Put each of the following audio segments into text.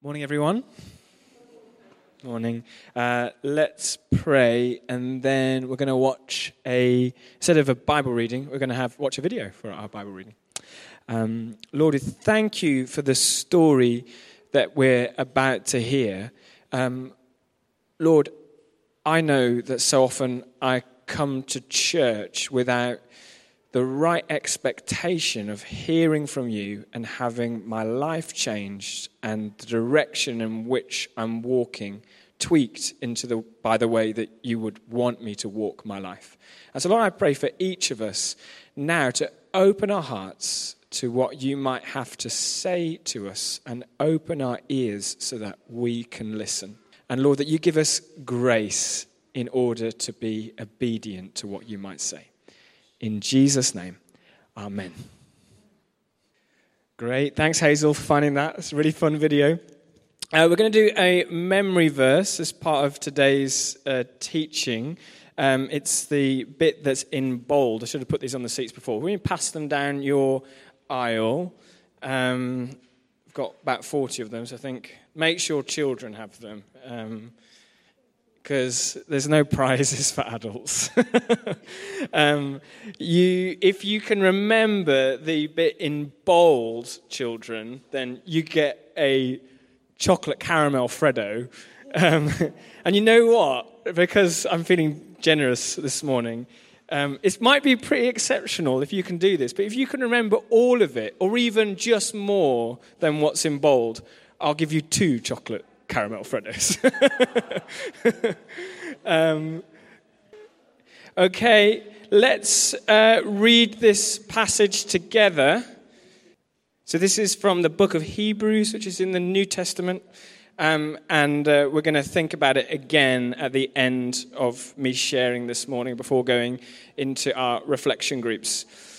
Morning, everyone. Morning. Uh, let's pray, and then we're going to watch a instead of a Bible reading, we're going to have watch a video for our Bible reading. Um, Lord, thank you for the story that we're about to hear. Um, Lord, I know that so often I come to church without the right expectation of hearing from you and having my life changed and the direction in which I'm walking tweaked into the, by the way that you would want me to walk my life. And so, Lord, I pray for each of us now to open our hearts to what you might have to say to us and open our ears so that we can listen. And Lord, that you give us grace in order to be obedient to what you might say. In Jesus' name, Amen. Great. Thanks, Hazel, for finding that. It's a really fun video. Uh, we're going to do a memory verse as part of today's uh, teaching. Um, it's the bit that's in bold. I should have put these on the seats before. When you pass them down your aisle, um, I've got about 40 of them, so I think make sure children have them. Um, because there's no prizes for adults. um, you, if you can remember the bit in bold, children, then you get a chocolate caramel Freddo. Um, and you know what? Because I'm feeling generous this morning, um, it might be pretty exceptional if you can do this, but if you can remember all of it, or even just more than what's in bold, I'll give you two chocolate caramel Freddos. um, okay, let's uh, read this passage together. So, this is from the book of Hebrews, which is in the New Testament. Um, and uh, we're going to think about it again at the end of me sharing this morning before going into our reflection groups.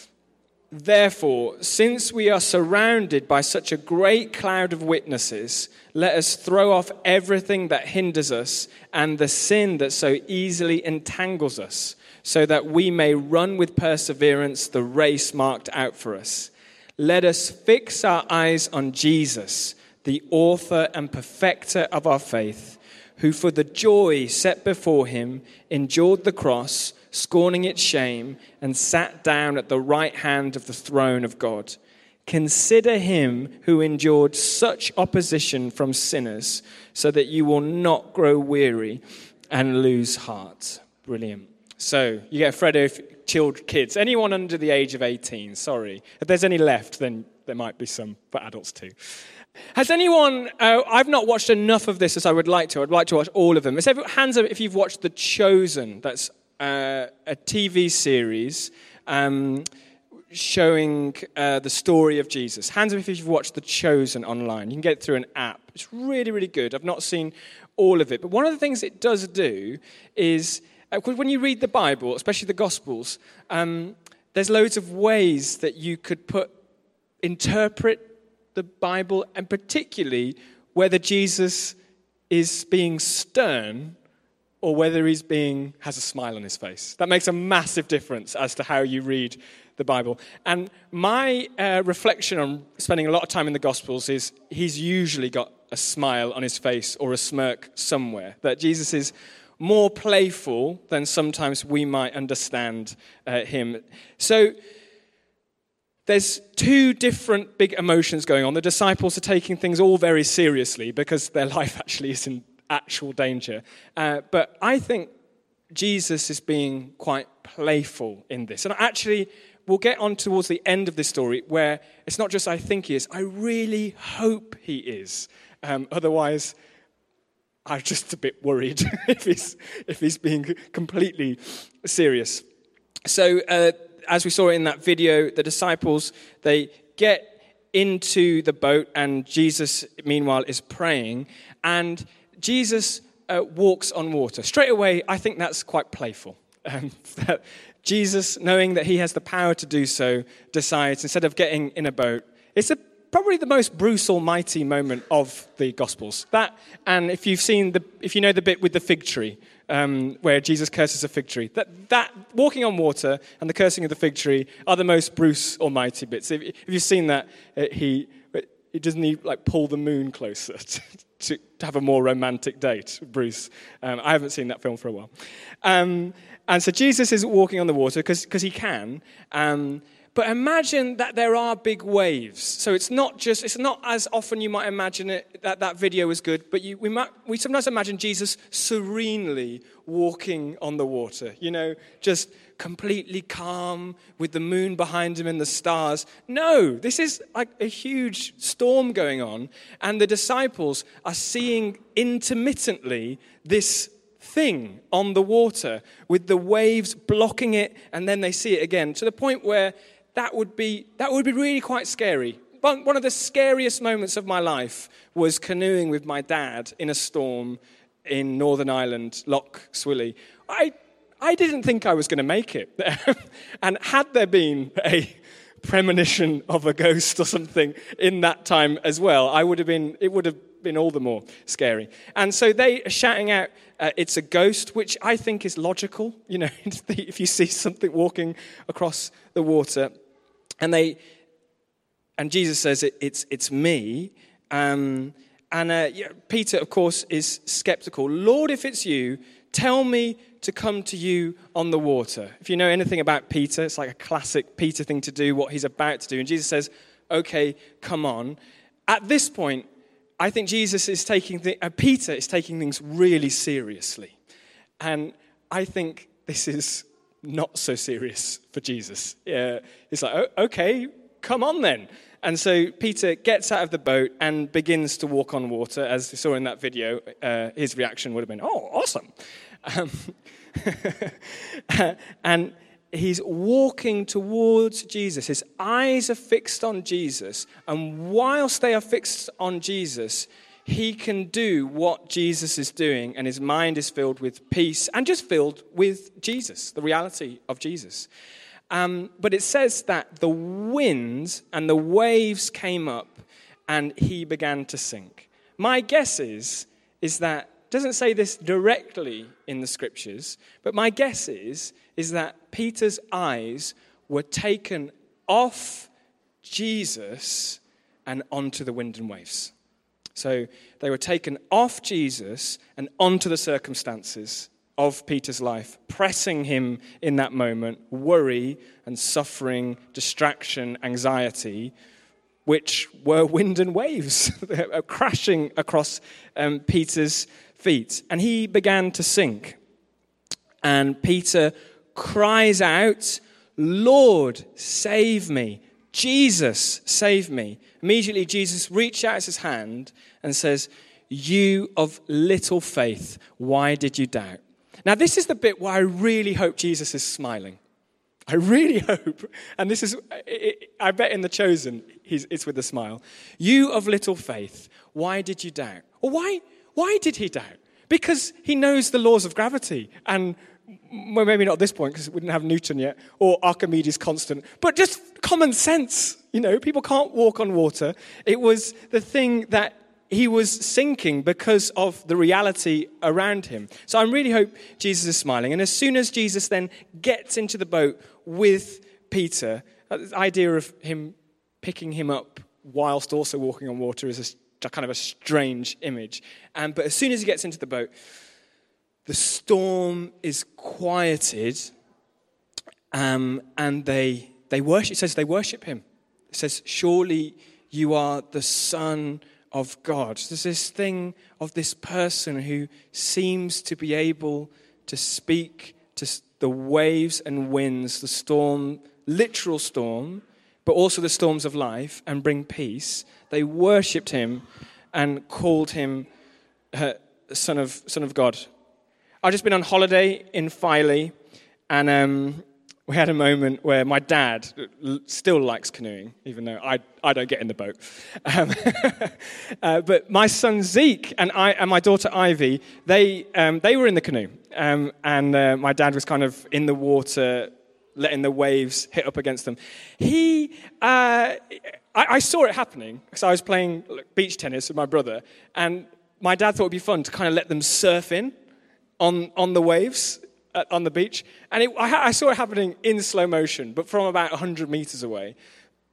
Therefore, since we are surrounded by such a great cloud of witnesses, let us throw off everything that hinders us and the sin that so easily entangles us, so that we may run with perseverance the race marked out for us. Let us fix our eyes on Jesus, the author and perfecter of our faith, who for the joy set before him endured the cross scorning its shame, and sat down at the right hand of the throne of God. Consider him who endured such opposition from sinners, so that you will not grow weary and lose heart. Brilliant. So, you get Freddo, children, kids, anyone under the age of 18, sorry. If there's any left, then there might be some for adults too. Has anyone, uh, I've not watched enough of this as I would like to. I'd like to watch all of them. Hands up if you've watched The Chosen. That's uh, a TV series um, showing uh, the story of Jesus. Hands up if you've watched The Chosen online. You can get it through an app. It's really, really good. I've not seen all of it. But one of the things it does do is uh, when you read the Bible, especially the Gospels, um, there's loads of ways that you could put, interpret the Bible, and particularly whether Jesus is being stern or whether he's being has a smile on his face. That makes a massive difference as to how you read the Bible. And my uh, reflection on spending a lot of time in the Gospels is he's usually got a smile on his face or a smirk somewhere. That Jesus is more playful than sometimes we might understand uh, him. So there's two different big emotions going on. The disciples are taking things all very seriously because their life actually is in actual danger. Uh, but I think Jesus is being quite playful in this. And actually, we'll get on towards the end of this story where it's not just I think he is, I really hope he is. Um, otherwise, I'm just a bit worried if, he's, if he's being completely serious. So, uh, as we saw in that video, the disciples, they get into the boat, and Jesus, meanwhile, is praying. And Jesus uh, walks on water. Straight away, I think that's quite playful. Um, that Jesus, knowing that he has the power to do so, decides instead of getting in a boat, it's a, probably the most Bruce Almighty moment of the Gospels. That, and if you've seen the, if you know the bit with the fig tree, um, where Jesus curses a fig tree, that, that walking on water and the cursing of the fig tree are the most Bruce Almighty bits. If, if you've seen that, uh, he he doesn't he like pull the moon closer to, to, have a more romantic date, Bruce? Um, I haven't seen that film for a while. Um, and so Jesus is walking on the water because he can. Um, but imagine that there are big waves. So it's not just, it's not as often you might imagine it that that video was good, but you, we, might, we sometimes imagine Jesus serenely walking on the water, you know, just completely calm with the moon behind him and the stars. No, this is like a huge storm going on, and the disciples are seeing intermittently this thing on the water with the waves blocking it, and then they see it again to the point where that would be, that would be really quite scary. One of the scariest moments of my life was canoeing with my dad in a storm in Northern Ireland, Lough Swilly. I, I didn't think I was going to make it. and had there been a premonition of a ghost or something in that time as well, I would have been, it would have been all the more scary. And so they are shouting out, uh, it's a ghost, which I think is logical. You know, if you see something walking across the water, and they, and Jesus says, it, it's, it's me. Um, and uh, yeah, Peter, of course, is skeptical. Lord, if it's you, tell me to come to you on the water. If you know anything about Peter, it's like a classic Peter thing to do, what he's about to do. And Jesus says, okay, come on. At this point, I think Jesus is taking, the, uh, Peter is taking things really seriously. And I think this is not so serious for Jesus. Yeah, he's like, okay, come on then. And so Peter gets out of the boat and begins to walk on water. As we saw in that video, uh, his reaction would have been, oh, awesome. Um, and he's walking towards Jesus. His eyes are fixed on Jesus. And whilst they are fixed on Jesus, he can do what Jesus is doing, and his mind is filled with peace and just filled with Jesus, the reality of Jesus. Um, but it says that the winds and the waves came up and he began to sink. My guess is, is that doesn't say this directly in the scriptures, but my guess is, is that Peter's eyes were taken off Jesus and onto the wind and waves. So they were taken off Jesus and onto the circumstances of Peter's life, pressing him in that moment, worry and suffering, distraction, anxiety, which were wind and waves crashing across um, Peter's feet. And he began to sink. And Peter cries out, Lord, save me. Jesus, save me. Immediately, Jesus reaches out his hand and says, You of little faith, why did you doubt? Now, this is the bit where I really hope Jesus is smiling. I really hope, and this is, I bet in The Chosen, it's with a smile. You of little faith, why did you doubt? Or why, why did he doubt? Because he knows the laws of gravity and well, maybe not at this point because we didn't have Newton yet, or Archimedes constant, but just common sense. You know, people can't walk on water. It was the thing that he was sinking because of the reality around him. So I really hope Jesus is smiling. And as soon as Jesus then gets into the boat with Peter, uh, the idea of him picking him up whilst also walking on water is a, kind of a strange image. Um, but as soon as he gets into the boat, the storm is quieted um, and they, they worship. It says they worship him. It says, Surely you are the Son of God. There's this thing of this person who seems to be able to speak to the waves and winds, the storm, literal storm, but also the storms of life, and bring peace. They worshipped him and called him uh, son, of, son of God. I've just been on holiday in Filey, and um, we had a moment where my dad still likes canoeing, even though I, I don't get in the boat. Um, uh, but my son Zeke and, I, and my daughter Ivy, they, um, they were in the canoe. Um, and uh, my dad was kind of in the water, letting the waves hit up against them. He, uh, I, I, saw it happening because I was playing beach tennis with my brother. And my dad thought it would be fun to kind of let them surf in on, on the waves at, on the beach, and it, I, I saw it happening in slow motion, but from about 100 meters away.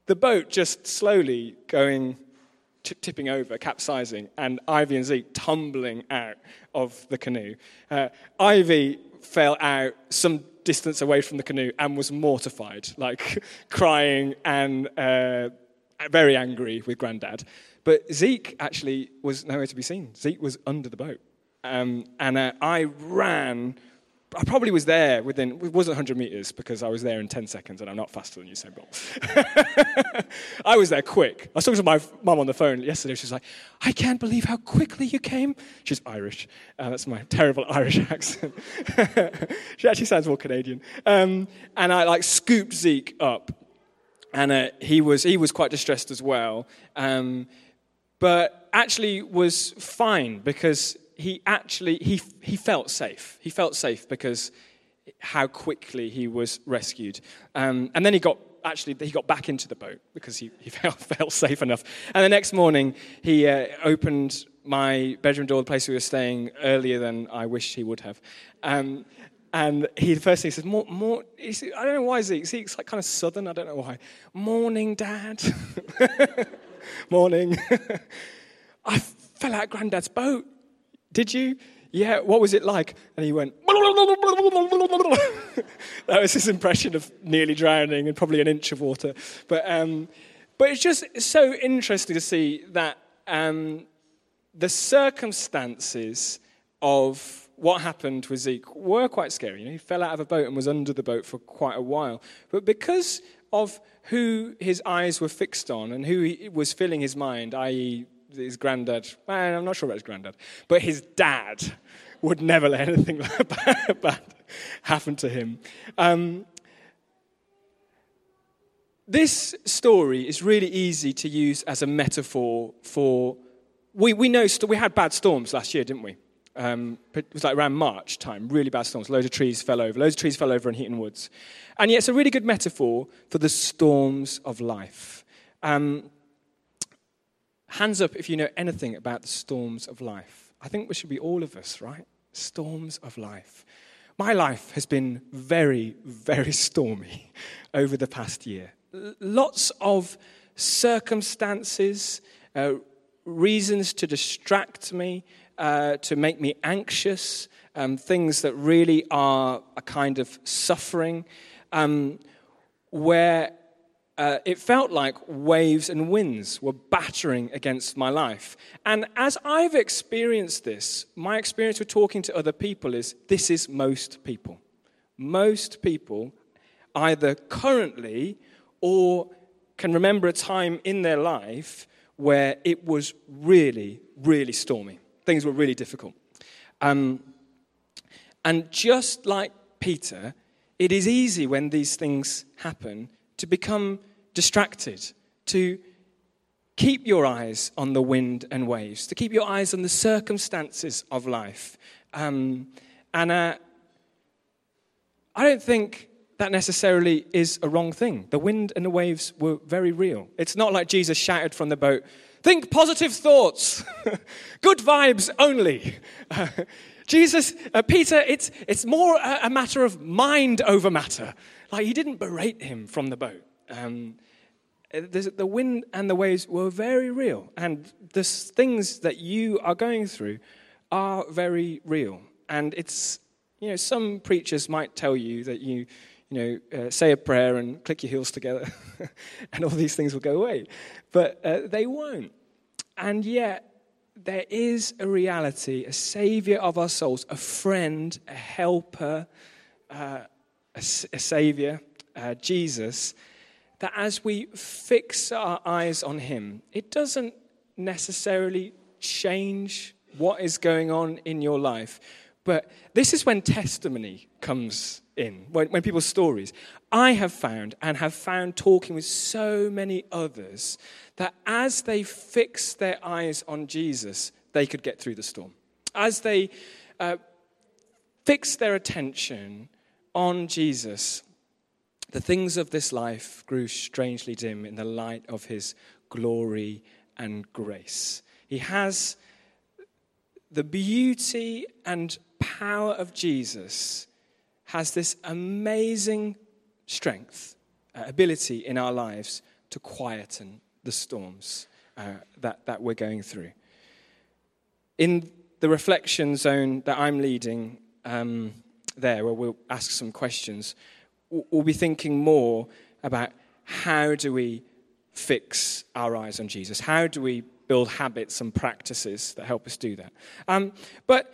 The boat just slowly going tipping over, capsizing, and Ivy and Zeke tumbling out of the canoe. Uh, Ivy fell out some distance away from the canoe and was mortified, like crying and uh, very angry with Grandad. But Zeke actually was nowhere to be seen. Zeke was under the boat. Um, and uh, I ran I probably was there within, it wasn't 100 meters because I was there in 10 seconds and I'm not faster than Usain Bolt. I was there quick. I was talking to my mum on the phone yesterday. She was like, I can't believe how quickly you came. She's Irish. Uh, that's my terrible Irish accent. she actually sounds more Canadian. Um, and I like scooped Zeke up. And uh, he, was, he was quite distressed as well. Um, but actually was fine because he actually he, he felt safe. He felt safe because how quickly he was rescued. Um, and then he got actually he got back into the boat because he, he felt, felt safe enough. And the next morning he uh, opened my bedroom door, the place we were staying, earlier than I wished he would have. Um, and he, the first thing he says, more, more, I don't know why Zeke. Zeke's like kind of southern, I don't know why. Morning, Dad. Morning. I fell out Granddad's boat. Did you? Yeah, what was it like? And he went, that was his impression of nearly drowning and probably an inch of water. But, um, but it's just so interesting to see that um, the circumstances of what happened with Zeke were quite scary. You know, he fell out of a boat and was under the boat for quite a while. But because of who his eyes were fixed on and who was filling his mind, i.e., his granddad, I'm not sure about his granddad, but his dad would never let anything bad happen to him. Um, this story is really easy to use as a metaphor for. We, we know st- we had bad storms last year, didn't we? Um, it was like around March time, really bad storms. Loads of trees fell over. Loads of trees fell over in Heaton Woods. And yet, it's a really good metaphor for the storms of life. Um, Hands up if you know anything about the storms of life. I think we should be all of us, right? Storms of life. My life has been very, very stormy over the past year. Lots of circumstances, uh, reasons to distract me, uh, to make me anxious, um, things that really are a kind of suffering, um, where uh, it felt like waves and winds were battering against my life. And as I've experienced this, my experience with talking to other people is this is most people. Most people either currently or can remember a time in their life where it was really, really stormy. Things were really difficult. Um, and just like Peter, it is easy when these things happen to become distracted, to keep your eyes on the wind and waves, to keep your eyes on the circumstances of life. Um, and uh, I don't think that necessarily is a wrong thing. The wind and the waves were very real. It's not like Jesus shouted from the boat, Think positive thoughts, good vibes only. Jesus, uh, Peter, it's, it's more a, a, matter of mind over matter. Like he didn't berate him from the boat. Um, the wind and the waves were very real. And the things that you are going through are very real. And it's, you know, some preachers might tell you that you, you know, uh, say a prayer and click your heels together and all these things will go away. But uh, they won't. And yet, there is a reality, a savior of our souls, a friend, a helper, uh, a, a, savior, uh, Jesus that as we fix our eyes on Him, it doesn't necessarily change what is going on in your life. But this is when testimony comes in, when, when people's stories. I have found and have found talking with so many others that as they fix their eyes on Jesus, they could get through the storm. As they uh, fix their attention on Jesus, the things of this life grew strangely dim in the light of his glory and grace. He has the beauty and power of Jesus has this amazing strength, uh, ability in our lives to quieten the storms. uh, that, that we're going through. In the reflection zone that I'm leading um, there, where we'll ask some questions, we'll be thinking more about how do we fix our eyes on Jesus? How do we build habits and practices that help us do that? Um, but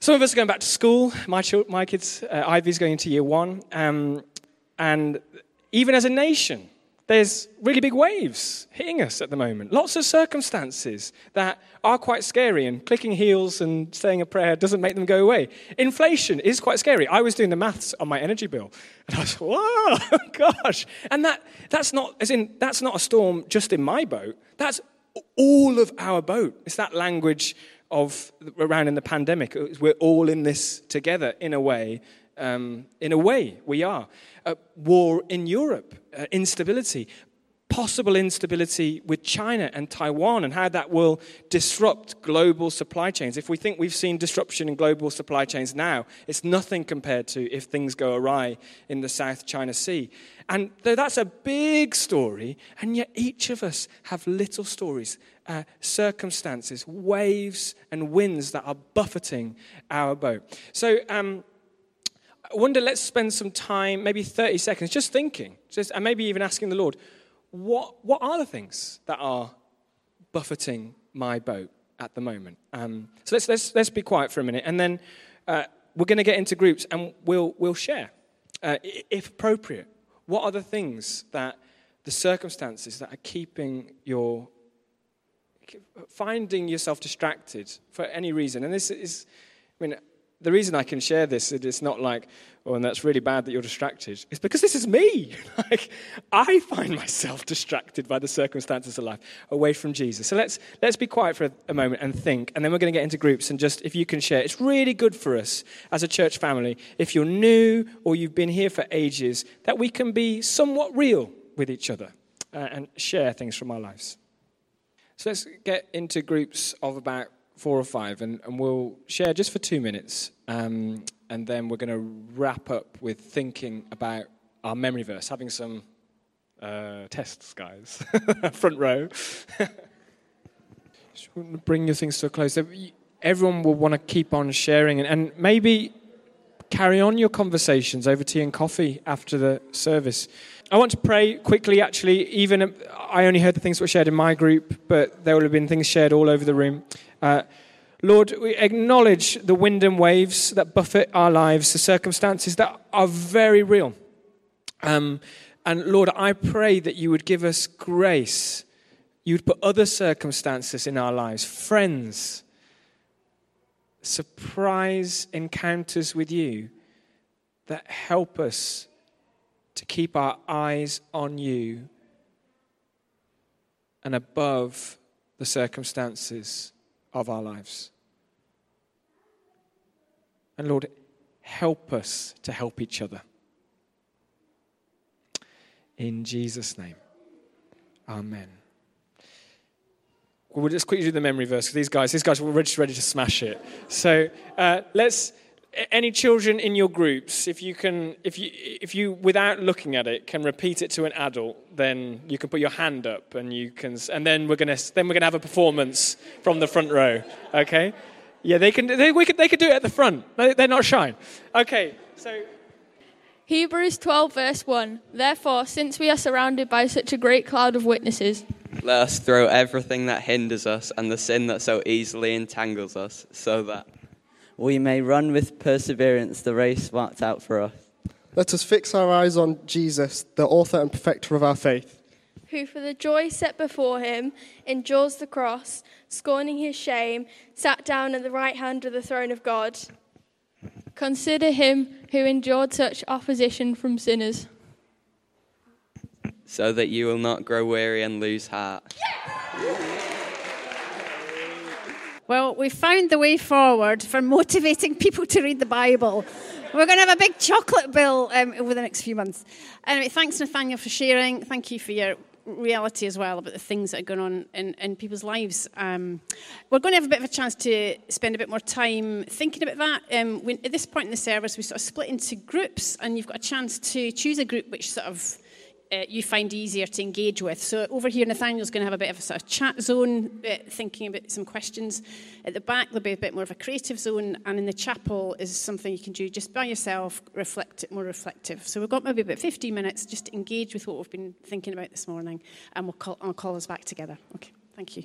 some of us are going back to school. My, my kids, uh, Ivy's going into year one. Um, and even as a nation, there's really big waves hitting us at the moment. Lots of circumstances that are quite scary, and clicking heels and saying a prayer doesn't make them go away. Inflation is quite scary. I was doing the maths on my energy bill, and I was, whoa, gosh. And that, that's, not, as in, that's not a storm just in my boat, that's all of our boat. It's that language of around in the pandemic. We're all in this together in a way. Um, in a way, we are uh, war in Europe, uh, instability, possible instability with China and Taiwan, and how that will disrupt global supply chains. If we think we've seen disruption in global supply chains now, it's nothing compared to if things go awry in the South China Sea. And though that's a big story, and yet each of us have little stories, uh, circumstances, waves, and winds that are buffeting our boat. So, um, I wonder, let's spend some time, maybe 30 seconds, just thinking, just, and maybe even asking the Lord, what, what are the things that are buffeting my boat at the moment? Um, so let's, let's, let's be quiet for a minute, and then uh, we're going to get into groups and we'll, we'll share, uh, if appropriate. What are the things that, the circumstances that are keeping your, finding yourself distracted for any reason? And this is, I mean, the reason I can share this, is it's not like, oh, and that's really bad that you're distracted. It's because this is me. like, I find myself distracted by the circumstances of life, away from Jesus. So let's, let's be quiet for a, a moment and think, and then we're going to get into groups and just, if you can share. It's really good for us as a church family, if you're new or you've been here for ages, that we can be somewhat real with each other uh, and share things from our lives. So let's get into groups of about four or five, and, and we'll share just for two minutes, um, and then we're going to wrap up with thinking about our memory verse, having some uh, tests, guys. Front row. bring your things to a close. Everyone will want to keep on sharing, and, and maybe carry on your conversations over tea and coffee after the service. I want to pray quickly, actually. Even I only heard the things that were shared in my group, but there will have been things shared all over the room. Uh, Lord, we acknowledge the wind and waves that buffet our lives, the circumstances that are very real. Um, and Lord, I pray that you would give us grace. You would put other circumstances in our lives, friends, surprise encounters with you that help us to keep our eyes on you and above the circumstances of our lives. And Lord, help us to help each other. In Jesus' name. Amen. We'll just quickly do the memory verse because these guys, these guys were ready, ready to smash it. So uh, let's any children in your groups, if you can, if you, if you, without looking at it, can repeat it to an adult, then you can put your hand up, and you can, and then we're gonna, then we're gonna have a performance from the front row. Okay? Yeah, they can. They, we could, they could do it at the front. They're not shy. Okay, so. Hebrews 12, verse 1. Therefore, since we are surrounded by such a great cloud of witnesses, let us throw everything that hinders us and the sin that so easily entangles us, so that we may run with perseverance the race marked out for us. Let us fix our eyes on Jesus, the author and perfecter of our faith. Who, for the joy set before him, endures the cross, scorning his shame, sat down at the right hand of the throne of God. Consider him who endured such opposition from sinners. So that you will not grow weary and lose heart. Yeah! Well, we found the way forward for motivating people to read the Bible. We're going to have a big chocolate bill um, over the next few months. Anyway, thanks, Nathanael, for sharing. Thank you for your reality as well about the things that are going on in, in people's lives. Um, we're going to have a bit of a chance to spend a bit more time thinking about that. Um, at this point in the service, we sort of split into groups, and you've got a chance to choose a group which sort of uh, you find easier to engage with. So over here, Nathanael's going to have a bit of a sort of chat zone, uh, thinking about some questions. At the back, there'll be a bit more of a creative zone, and in the chapel is something you can do just by yourself, reflect more reflective. So we've got maybe about 15 minutes just to engage with what we've been thinking about this morning, and we'll call, I'll call us back together. Okay, thank you.